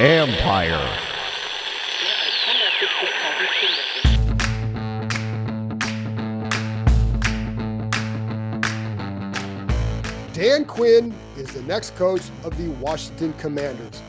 Empire. Dan Quinn is the next coach of the Washington Commanders.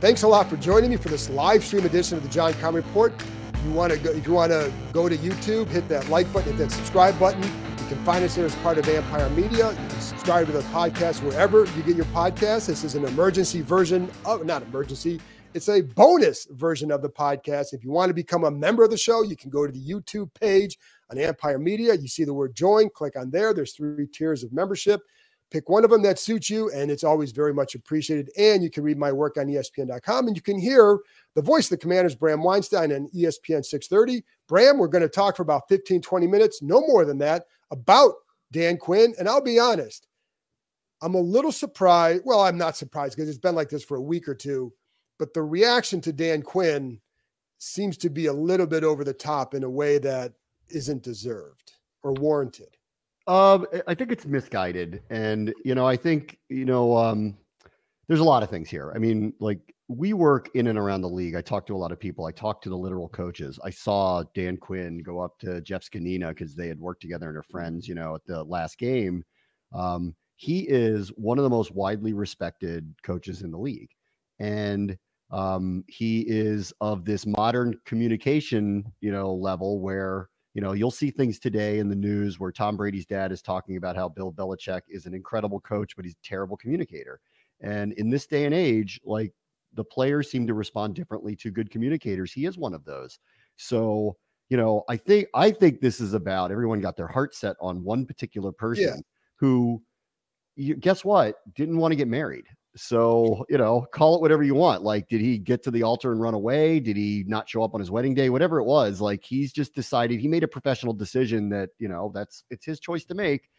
Thanks a lot for joining me for this live stream edition of the John Keim Report. If you want to go, if you want to go to YouTube, hit that like button, hit that subscribe button. Can find us there as part of Empire Media. You can subscribe to the podcast wherever you get your podcast. This is an emergency version of not emergency. It's a bonus version of the podcast. If you want to become a member of the show, you can go to the YouTube page on Empire Media. You see the word join, click on there. There's three tiers of membership. Pick one of them that suits you, and it's always very much appreciated. And you can read my work on ESPN.com, and you can hear the voice of the Commanders, Bram Weinstein, on ESPN 630. Bram, we're going to talk for about 15, 20 minutes, no more than that, about Dan Quinn. And I'll be honest, I'm a little surprised. Well, I'm not surprised because it's been like this for a week or two, but the reaction to Dan Quinn seems to be a little bit over the top in a way that isn't deserved or warranted. Um, I think it's misguided, and you know, I think you know, um, there's a lot of things here. I mean, like we work in and around the league. I talk to a lot of people. I talk to the literal coaches. I saw Dan Quinn go up to Jeff Zgonina because they had worked together and are friends. You know, at the last game, um, he is one of the most widely respected coaches in the league, and um, he is of this modern communication, you know, level where you know, you'll see things today in the news where Tom Brady's dad is talking about how Bill Belichick is an incredible coach, but he's a terrible communicator. And in this day and age, like the players seem to respond differently to good communicators. He is one of those. So, you know, I think I think this is about everyone got their heart set on one particular person yeah. who you, guess what didn't want to get married so, you know, call it whatever you want. Like, did he get to the altar and run away? Did he not show up on his wedding day? Whatever it was, like, he's just decided he made a professional decision that, you know, that's it's his choice to make.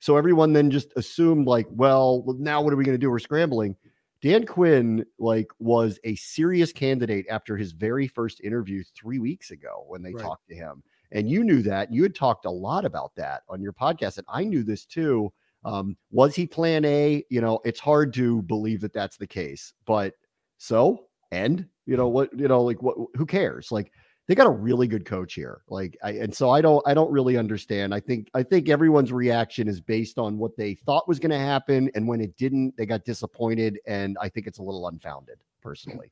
So everyone then just assumed, like, well, now what are we going to do? We're scrambling. Dan Quinn, like, was a serious candidate after his very first interview three weeks ago when they right. talked to him. And you knew that. You had talked a lot about that on your podcast. And I knew this too um, was he plan A? You know, it's hard to believe that that's the case, but so, and you know, what, you know, like what, who cares? Like, they got a really good coach here. Like, I, and so I don't, I don't really understand. I think, I think everyone's reaction is based on what they thought was going to happen. And when it didn't, they got disappointed. And I think it's a little unfounded personally.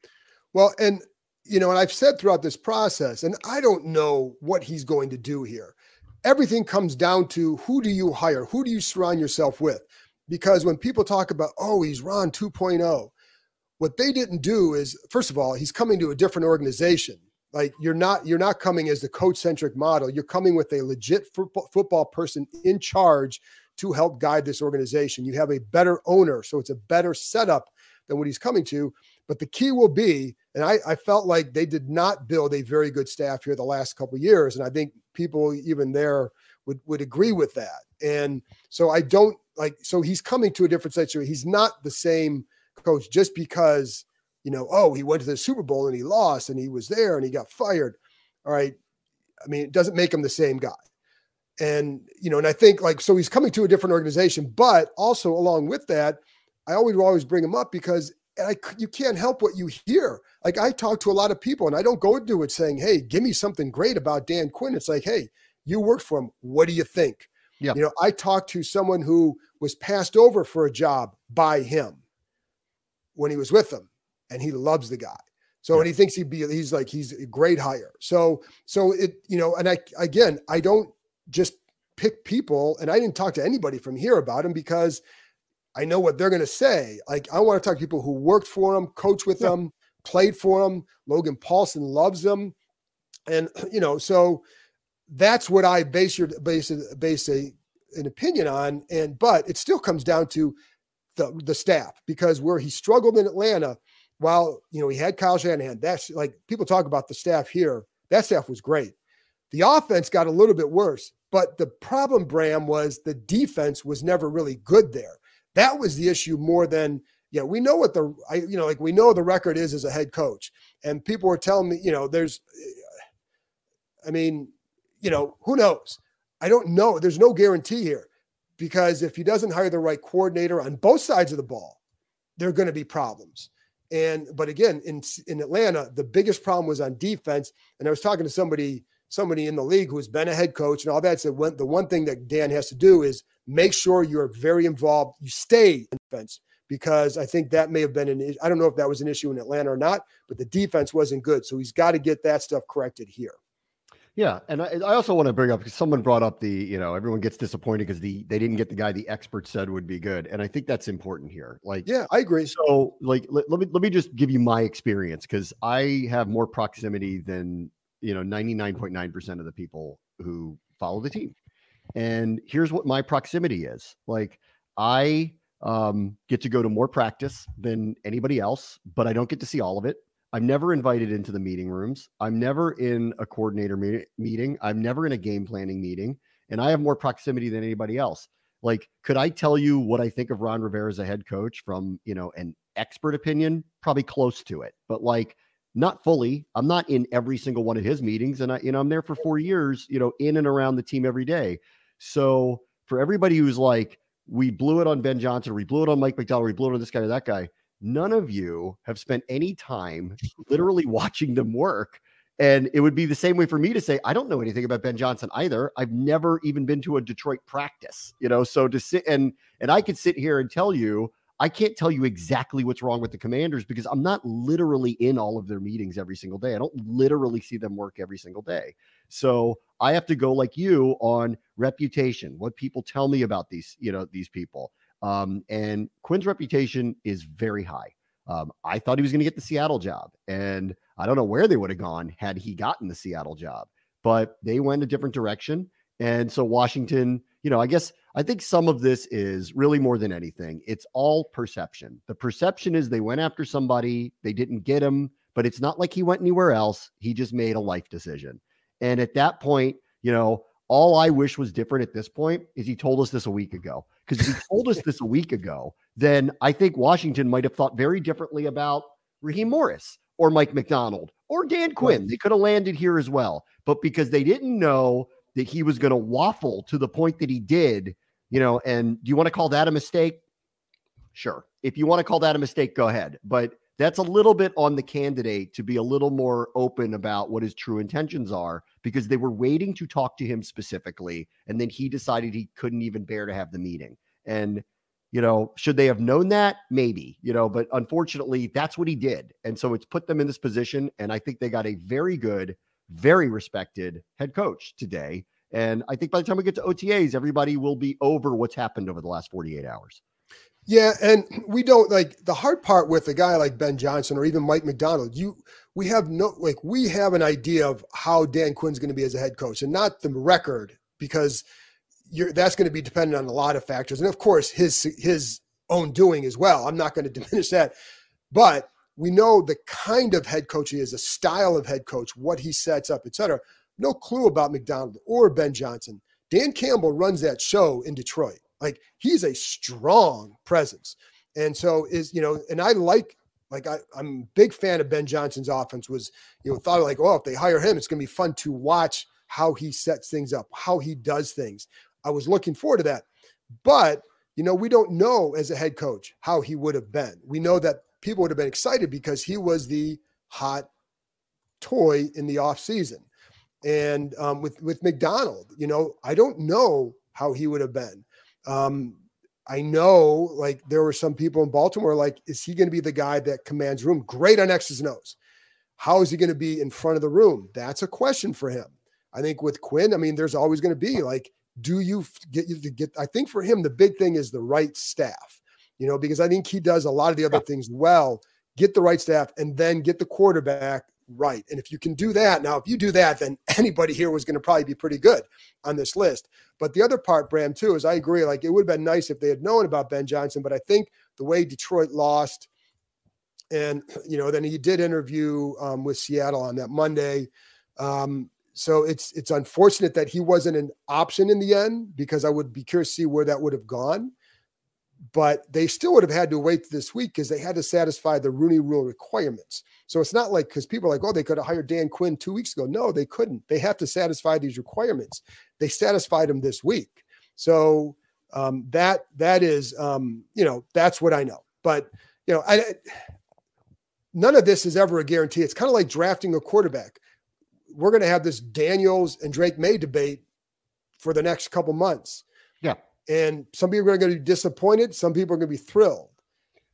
Well, and, you know, and I've said throughout this process, and I don't know what he's going to do here everything comes down to who do you hire? Who do you surround yourself with? Because when people talk about, oh, he's Ron 2.0, what they didn't do is, first of all, he's coming to a different organization. Like you're not you're not coming as the coach centric model. You're coming with a legit football, football person in charge to help guide this organization. You have a better owner, so it's a better setup than what he's coming to. But the key will be, and I, I felt like they did not build a very good staff here the last couple years, and I think people even there would would agree with that. And so I don't like. So he's coming to a different situation. He's not the same coach just because you know. Oh, he went to the Super Bowl and he lost, and he was there and he got fired. All right. I mean, it doesn't make him the same guy. And you know, and I think like so he's coming to a different organization, but also along with that, I always always bring him up because and I, you can't help what you hear. Like I talk to a lot of people, and I don't go into it saying, "Hey, give me something great about Dan Quinn." It's like, "Hey, you worked for him. What do you think?" Yeah. You know, I talked to someone who was passed over for a job by him when he was with them, and he loves the guy. So, yeah. and he thinks he'd be, he's like, he's a great hire. So, so it, you know, and I, again, I don't just pick people, and I didn't talk to anybody from here about him because I know what they're going to say. Like, I want to talk to people who worked for him, coached with yeah. them, played for him. Logan Paulson loves them. And, you know, so that's what I base your base base a, an opinion on. And but it still comes down to the the staff because where he struggled in Atlanta, while you know he had Kyle Shanahan, that's like people talk about the staff here. That staff was great. The offense got a little bit worse, but the problem, Bram, was the defense was never really good there. That was the issue more than yeah. We know what the I you know like we know the record is as a head coach, and people were telling me you know there's, I mean, you know who knows. I don't know. There's no guarantee here because if he doesn't hire the right coordinator on both sides of the ball, there are going to be problems. And but again, in in Atlanta, the biggest problem was on defense. And I was talking to somebody somebody in the league who's been a head coach and all that said the one thing that Dan has to do is make sure you're very involved. You stay in defense because I think that may have been an I don't know if that was an issue in Atlanta or not, but the defense wasn't good. So he's got to get that stuff corrected here. Yeah, and I, I also want to bring up because someone brought up the you know everyone gets disappointed because the they didn't get the guy the expert said would be good, and I think that's important here. Like, yeah, I agree. So, like, let, let me let me just give you my experience because I have more proximity than you know ninety nine point nine percent of the people who follow the team, and here's what my proximity is. Like, I um, get to go to more practice than anybody else, but I don't get to see all of it. I'm never invited into the meeting rooms. I'm never in a coordinator me- meeting. I'm never in a game planning meeting. And I have more proximity than anybody else. Like, could I tell you what I think of Ron Rivera as a head coach from, you know, an expert opinion? Probably close to it, but like not fully. I'm not in every single one of his meetings. And I, you know, I'm there for four years, you know, in and around the team every day. So for everybody who's like, we blew it on Ben Johnson, we blew it on Mike Macdonald, we blew it on this guy or that guy none of you have spent any time literally watching them work. And it would be the same way for me to say, I don't know anything about Ben Johnson either. I've never even been to a Detroit practice, you know. So to sit and and I could sit here and tell you, I can't tell you exactly what's wrong with the commanders because I'm not literally in all of their meetings every single day. I don't literally see them work every single day. So I have to go like you on reputation, what people tell me about these, you know, these people. Um, and Quinn's reputation is very high. Um, I thought he was going to get the Seattle job, and I don't know where they would have gone had he gotten the Seattle job, but they went a different direction. And so Washington, you know, I guess I think some of this is really more than anything, it's all perception. The perception is they went after somebody, they didn't get him, but it's not like he went anywhere else. He just made a life decision. And at that point, you know, all I wish was different at this point is he told us this a week ago. Because if he told us this a week ago, then I think Washington might have thought very differently about Raheem Morris or Mike Macdonald or Dan Quinn. They could have landed here as well. But because they didn't know that he was going to waffle to the point that he did, you know, and do you want to call that a mistake? Sure. If you want to call that a mistake, go ahead. But that's a little bit on the candidate to be a little more open about what his true intentions are because they were waiting to talk to him specifically and then he decided he couldn't even bear to have the meeting and you know should they have known that maybe you know but unfortunately that's what he did and so it's put them in this position and i think they got a very good very respected head coach today and i think by the time we get to otas everybody will be over what's happened over the last 48 hours yeah, and we don't like the hard part with a guy like Ben Johnson or even Mike Macdonald. You, we have no like we have an idea of how Dan Quinn's going to be as a head coach, and not the record because you're that's going to be dependent on a lot of factors, and of course his his own doing as well. I'm not going to diminish that, but we know the kind of head coach he is, a style of head coach, what he sets up, etc. No clue about Macdonald or Ben Johnson. Dan Campbell runs that show in Detroit. Like he's a strong presence. And so is, you know, and I like, like I, I'm a big fan of Ben Johnson's offense was, you know, thought like, oh, if they hire him, it's going to be fun to watch how he sets things up, how he does things. I was looking forward to that. But, you know, we don't know as a head coach how he would have been. We know that people would have been excited because he was the hot toy in the off season. And um, with with Macdonald, you know, I don't know how he would have been. Um, I know like there were some people in Baltimore like, is he going to be the guy that commands room? Great on X's and O's. How is he going to be in front of the room? That's a question for him. I think with Quinn, I mean, there's always going to be like, do you get you to get? I think for him, the big thing is the right staff, you know, because I think he does a lot of the other things well. Get the right staff and then get the quarterback right. And if you can do that, now, if you do that, then anybody here was going to probably be pretty good on this list. But the other part, Bram, too, is I agree. Like it would have been nice if they had known about Ben Johnson, but I think the way Detroit lost, and you know, then he did interview um, with Seattle on that Monday. Um, so it's it's unfortunate that he wasn't an option in the end because I would be curious to see where that would have gone but they still would have had to wait this week because they had to satisfy the Rooney Rule requirements. So it's not like because people are like, oh, they could have hired Dan Quinn two weeks ago. No, they couldn't. They have to satisfy these requirements. They satisfied them this week. So um, that that is, um, you know, that's what I know. But you know, I, none of this is ever a guarantee. It's kind of like drafting a quarterback. We're going to have this Daniels and Drake Maye debate for the next couple months. And some people are going to be disappointed. Some people are going to be thrilled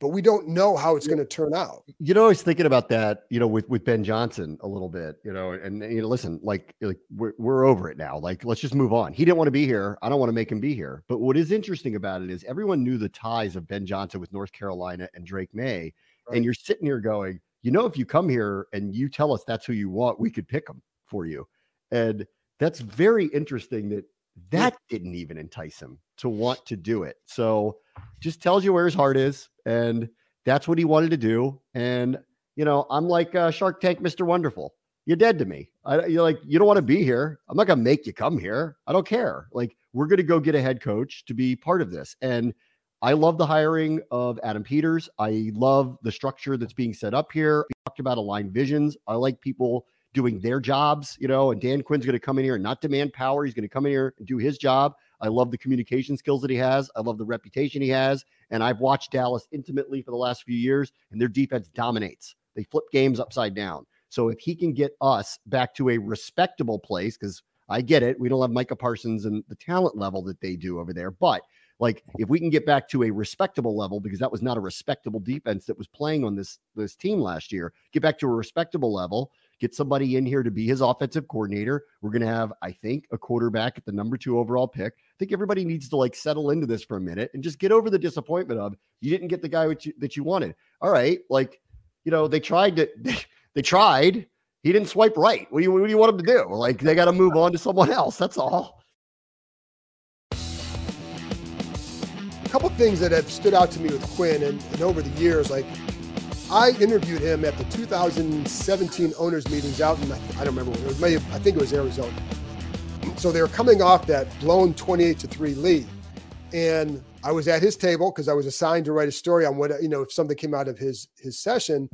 but we don't know how it's going to turn out. You know, I was thinking about that, you know, with with Ben Johnson a little bit, you know, and you know, listen, like, like we're we're over it now. Like, let's just move on. He didn't want to be here. I don't want to make him be here. But what is interesting about it is everyone knew the ties of Ben Johnson with North Carolina and Drake Maye. right. and you're sitting here going, you know, if you come here and you tell us that's who you want, we could pick him for you, and that's very interesting that that didn't even entice him to want to do it. So just tells you where his heart is. And that's what he wanted to do. And, you know, I'm like uh, Shark Tank, Mr. Wonderful. You're dead to me. I, you're like, you don't want to be here. I'm not going to make you come here. I don't care. Like, we're going to go get a head coach to be part of this. And I love the hiring of Adam Peters. I love the structure that's being set up here. We talked about aligned visions. I like people doing their jobs, you know, and Dan Quinn's going to come in here and not demand power. He's going to come in here and do his job. I love the communication skills that he has. I love the reputation he has. And I've watched Dallas intimately for the last few years, and their defense dominates. They flip games upside down. So if he can get us back to a respectable place, because I get it, we don't have Micah Parsons and the talent level that they do over there, but like if we can get back to a respectable level because that was not a respectable defense that was playing on this this team last year get back to a respectable level get somebody in here to be his offensive coordinator. We're going to have, I think, a quarterback at the number two overall pick. I think everybody needs to like settle into this for a minute and just get over the disappointment of you didn't get the guy you, that you wanted. All right. Like, you know, they tried to, they, they tried. He didn't swipe right. What do you, what do you want him to do? Like, they got to move on to someone else. That's all. A couple things that have stood out to me with Quinn and, and over the years, like I interviewed him at the 2017 owners meetings out in, I don't remember, it was, I think it was Arizona. So they were coming off that blown 28 to 3 lead. And I was at his table because I was assigned to write a story on what, you know, if something came out of his his session.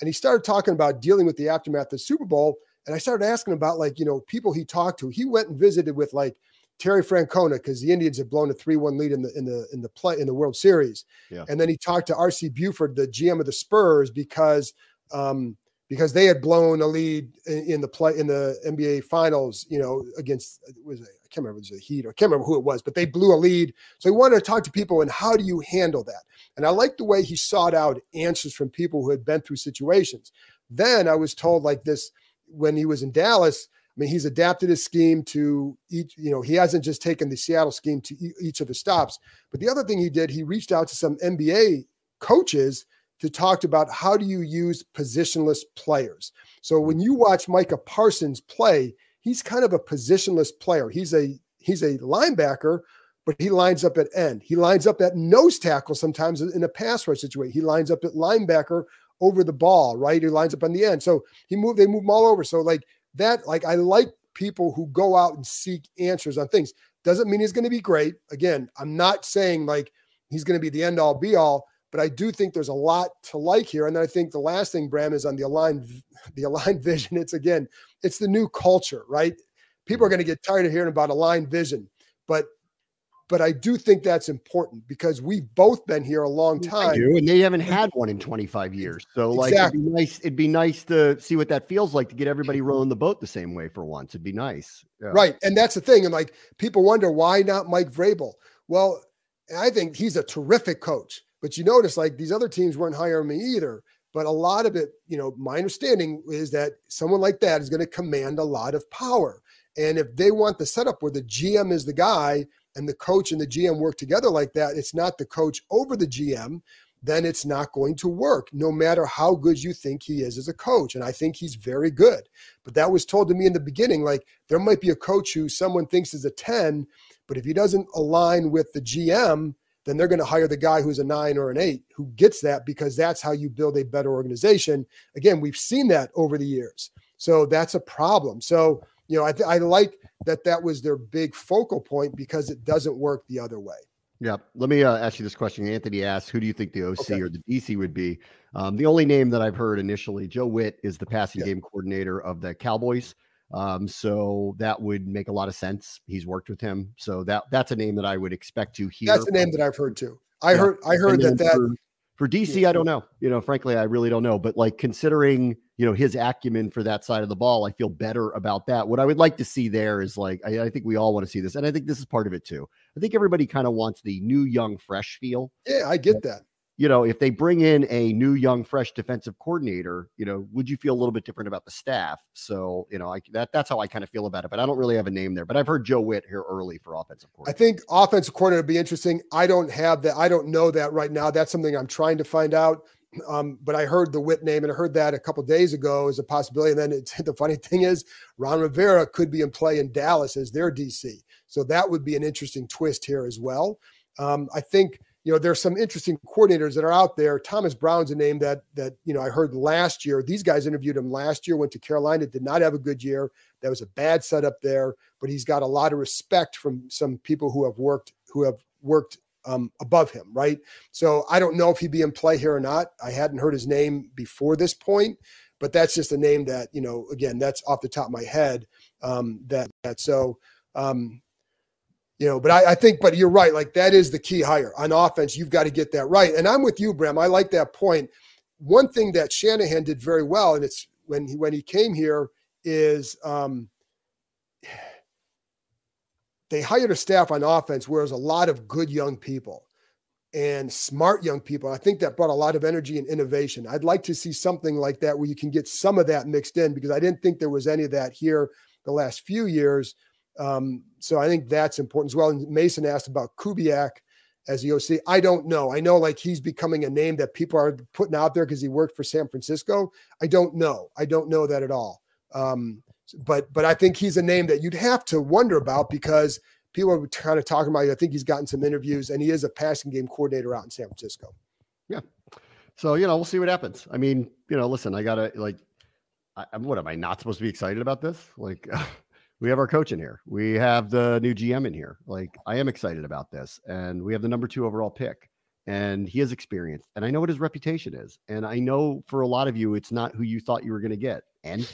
And he started talking about dealing with the aftermath of the Super Bowl. And I started asking about like, you know, people he talked to. He went and visited with like Terry Francona because the Indians had blown a three-one lead in the in the in the play in the World Series. Yeah. And then he talked to R.C. Buford, the GM of the Spurs, because um, because they had blown a lead in, in, the play in the NBA Finals. You know, against was it, I can't remember if it was the Heat or I can't remember who it was, but they blew a lead. So he wanted to talk to people and how do you handle that? And I like the way he sought out answers from people who had been through situations. Then I was told like this when he was in Dallas I mean, he's adapted his scheme to each, you know, he hasn't just taken the Seattle scheme to each of the stops. But the other thing he did, he reached out to some NBA coaches to talk about how do you use positionless players. So when you watch Micah Parsons play, he's kind of a positionless player. He's a he's a linebacker, but he lines up at end. He lines up at nose tackle sometimes in a pass rush situation. He lines up at linebacker over the ball, right? He lines up on the end. So he moved, they move him all over. So like that like I like people who go out and seek answers on things. Doesn't mean he's going to be great. Again, I'm not saying like he's going to be the end all be all, but I do think there's a lot to like here. And then I think the last thing, Bram, is on the aligned the aligned vision. It's again, it's the new culture, right? People are mm. going to get tired of hearing about aligned vision, but but I do think that's important because we've both been here a long time. Do, and they haven't had one in 25 years. So, like, it'd be nice. It'd be nice to see what that feels like to get everybody rowing the boat the same way for once. It'd be nice, yeah. right? And that's the thing. And like, people wonder why not Mike Vrabel. Well, I think he's a terrific coach. But you notice, like, these other teams weren't hiring me either. But a lot of it, you know, my understanding is that someone like that is going to command a lot of power. And if they want the setup where the GM is the guy and the coach and the GM work together like that, it's not the coach over the GM, then it's not going to work, no matter how good you think he is as a coach. And I think he's very good. But that was told to me in the beginning like there might be a coach who someone thinks is a 10, but if he doesn't align with the GM, then they're going to hire the guy who's a nine or an eight who gets that because that's how you build a better organization. Again, we've seen that over the years. So that's a problem. So you know, I, th- I like that that was their big focal point because it doesn't work the other way. Yeah. Let me uh, ask you this question. Anthony asks, who do you think the OC okay. or the DC would be? Um, the only name that I've heard initially, Joe Whitt is the passing yeah. game coordinator of the Cowboys. Um, so that would make a lot of sense. He's worked with him. So that that's a name that I would expect to hear. That's a name that I've heard too. I yeah. heard I heard that that For DC, I don't know. You know, frankly, I really don't know. But like considering, you know, his acumen for that side of the ball, I feel better about that. What I would like to see there is like, I, I think we all want to see this. And I think this is part of it too. I think everybody kind of wants the new, young, fresh feel. Yeah, I get that you know, if they bring in a new, young, fresh defensive coordinator, you know, would you feel a little bit different about the staff? So, you know, I, that that's how I kind of feel about it. But I don't really have a name there. But I've heard Joe Whitt here early for offensive coordinator. I think offensive coordinator would be interesting. I don't have that. I don't know that right now. That's something I'm trying to find out. Um, but I heard the Whitt name and I heard that a couple days ago as a possibility. And then it's, the funny thing is, Ron Rivera could be in play in Dallas as their DC. So that would be an interesting twist here as well. Um, I think you know, there's some interesting coordinators that are out there. Thomas Brown's a name that that you know I heard last year. These guys interviewed him last year. Went to Carolina, did not have a good year. That was a bad setup there. But he's got a lot of respect from some people who have worked who have worked um, above him, right? So I don't know if he'd be in play here or not. I hadn't heard his name before this point, but that's just a name that you know. Again, that's off the top of my head. Um, that that so. Um, you know, but I, I, think, but you're right. Like that is the key hire on offense. You've got to get that right. And I'm with you, Bram. I like that point. One thing that Shanahan did very well, and it's when he when he came here, is um, they hired a staff on offense where there's a lot of good young people and smart young people. I think that brought a lot of energy and innovation. I'd like to see something like that where you can get some of that mixed in because I didn't think there was any of that here the last few years. Um, so I think that's important as well. And Mason asked about Kubiak as the OC. I don't know. I know like he's becoming a name that people are putting out there because he worked for San Francisco. I don't know. I don't know that at all. Um, but but I think he's a name that you'd have to wonder about because people are kind of talking about. I think he's gotten some interviews, and he is a passing game coordinator out in San Francisco. Yeah. So you know, we'll see what happens. I mean, you know, listen, I gotta like, I, what am I not supposed to be excited about this? Like, we have our coach in here. We have the new GM in here. Like I am excited about this, and we have the number two overall pick, and he has experience, and I know what his reputation is, and I know for a lot of you, it's not who you thought you were going to get. And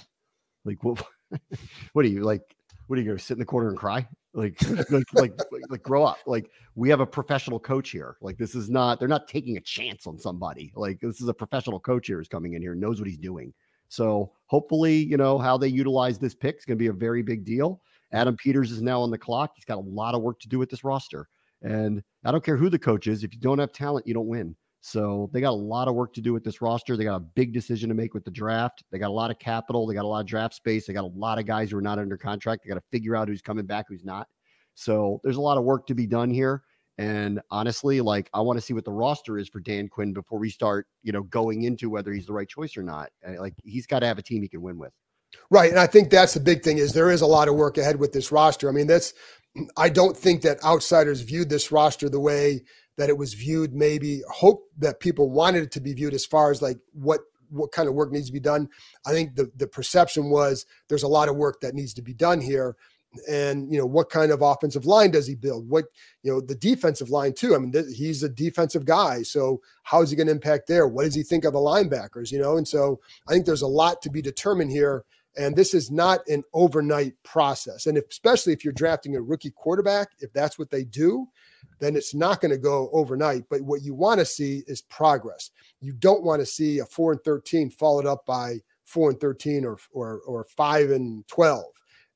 like, what? what are you like? What are you going to sit in the corner and cry? Like, like, like, like, grow up. Like, we have a professional coach here. Like, this is not. They're not taking a chance on somebody. Like, this is a professional coach here who's coming in here, knows what he's doing. So hopefully, you know, how they utilize this pick is going to be a very big deal. Adam Peters is now on the clock. He's got a lot of work to do with this roster. And I don't care who the coach is. If you don't have talent, you don't win. So they got a lot of work to do with this roster. They got a big decision to make with the draft. They got a lot of capital. They got a lot of draft space. They got a lot of guys who are not under contract. They got to figure out who's coming back, who's not. So there's a lot of work to be done here. And honestly, like I want to see what the roster is for Dan Quinn before we start, you know, going into whether he's the right choice or not. Like he's got to have a team he can win with. Right. And I think that's the big thing is there is a lot of work ahead with this roster. I mean, that's I don't think that outsiders viewed this roster the way that it was viewed, maybe hope that people wanted it to be viewed as far as like what what kind of work needs to be done. I think the the perception was there's a lot of work that needs to be done here and you know what kind of offensive line does he build? What you know the defensive line too. I mean th- he's a defensive guy so how is he going to impact there? What does he think of the linebackers you know? And so i think there's a lot to be determined here and this is not an overnight process. And if, especially if you're drafting a rookie quarterback if that's what they do then it's not going to go overnight. But what you want to see is progress. You don't want to see a 4 and 13 followed up by 4 and 13 or or or 5 and 12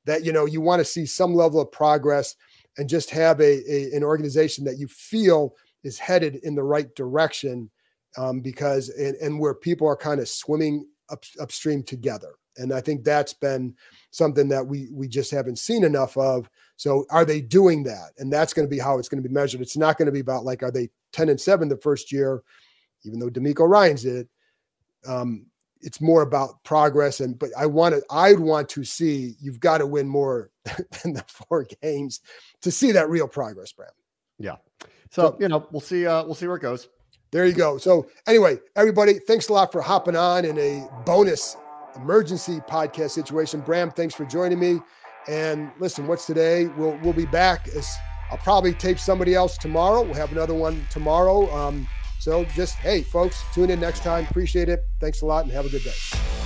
that you know you want to see some level of progress and just have a, a an organization that you feel is headed in the right direction um, because and, and where people are kind of swimming up, upstream together. And i think that's been something that we we just haven't seen enough of. So are they doing that? And that's going to be how it's going to be measured. It's not going to be about like are they 10 and 7 the first year even though DeMeco Ryans did um, it's more about progress and but i want to i'd want to see you've got to win more than the four games to see that real progress bram yeah. So, so you know we'll see uh we'll see where it goes. There you go. So anyway everybody thanks a lot for hopping on in a bonus emergency podcast situation. Bram thanks for joining me. And listen what's today? We'll we'll be back. As i'll probably tape somebody else tomorrow. We'll have another one tomorrow. Um so just, hey, folks, tune in next time. Appreciate it. Thanks a lot and have a good day.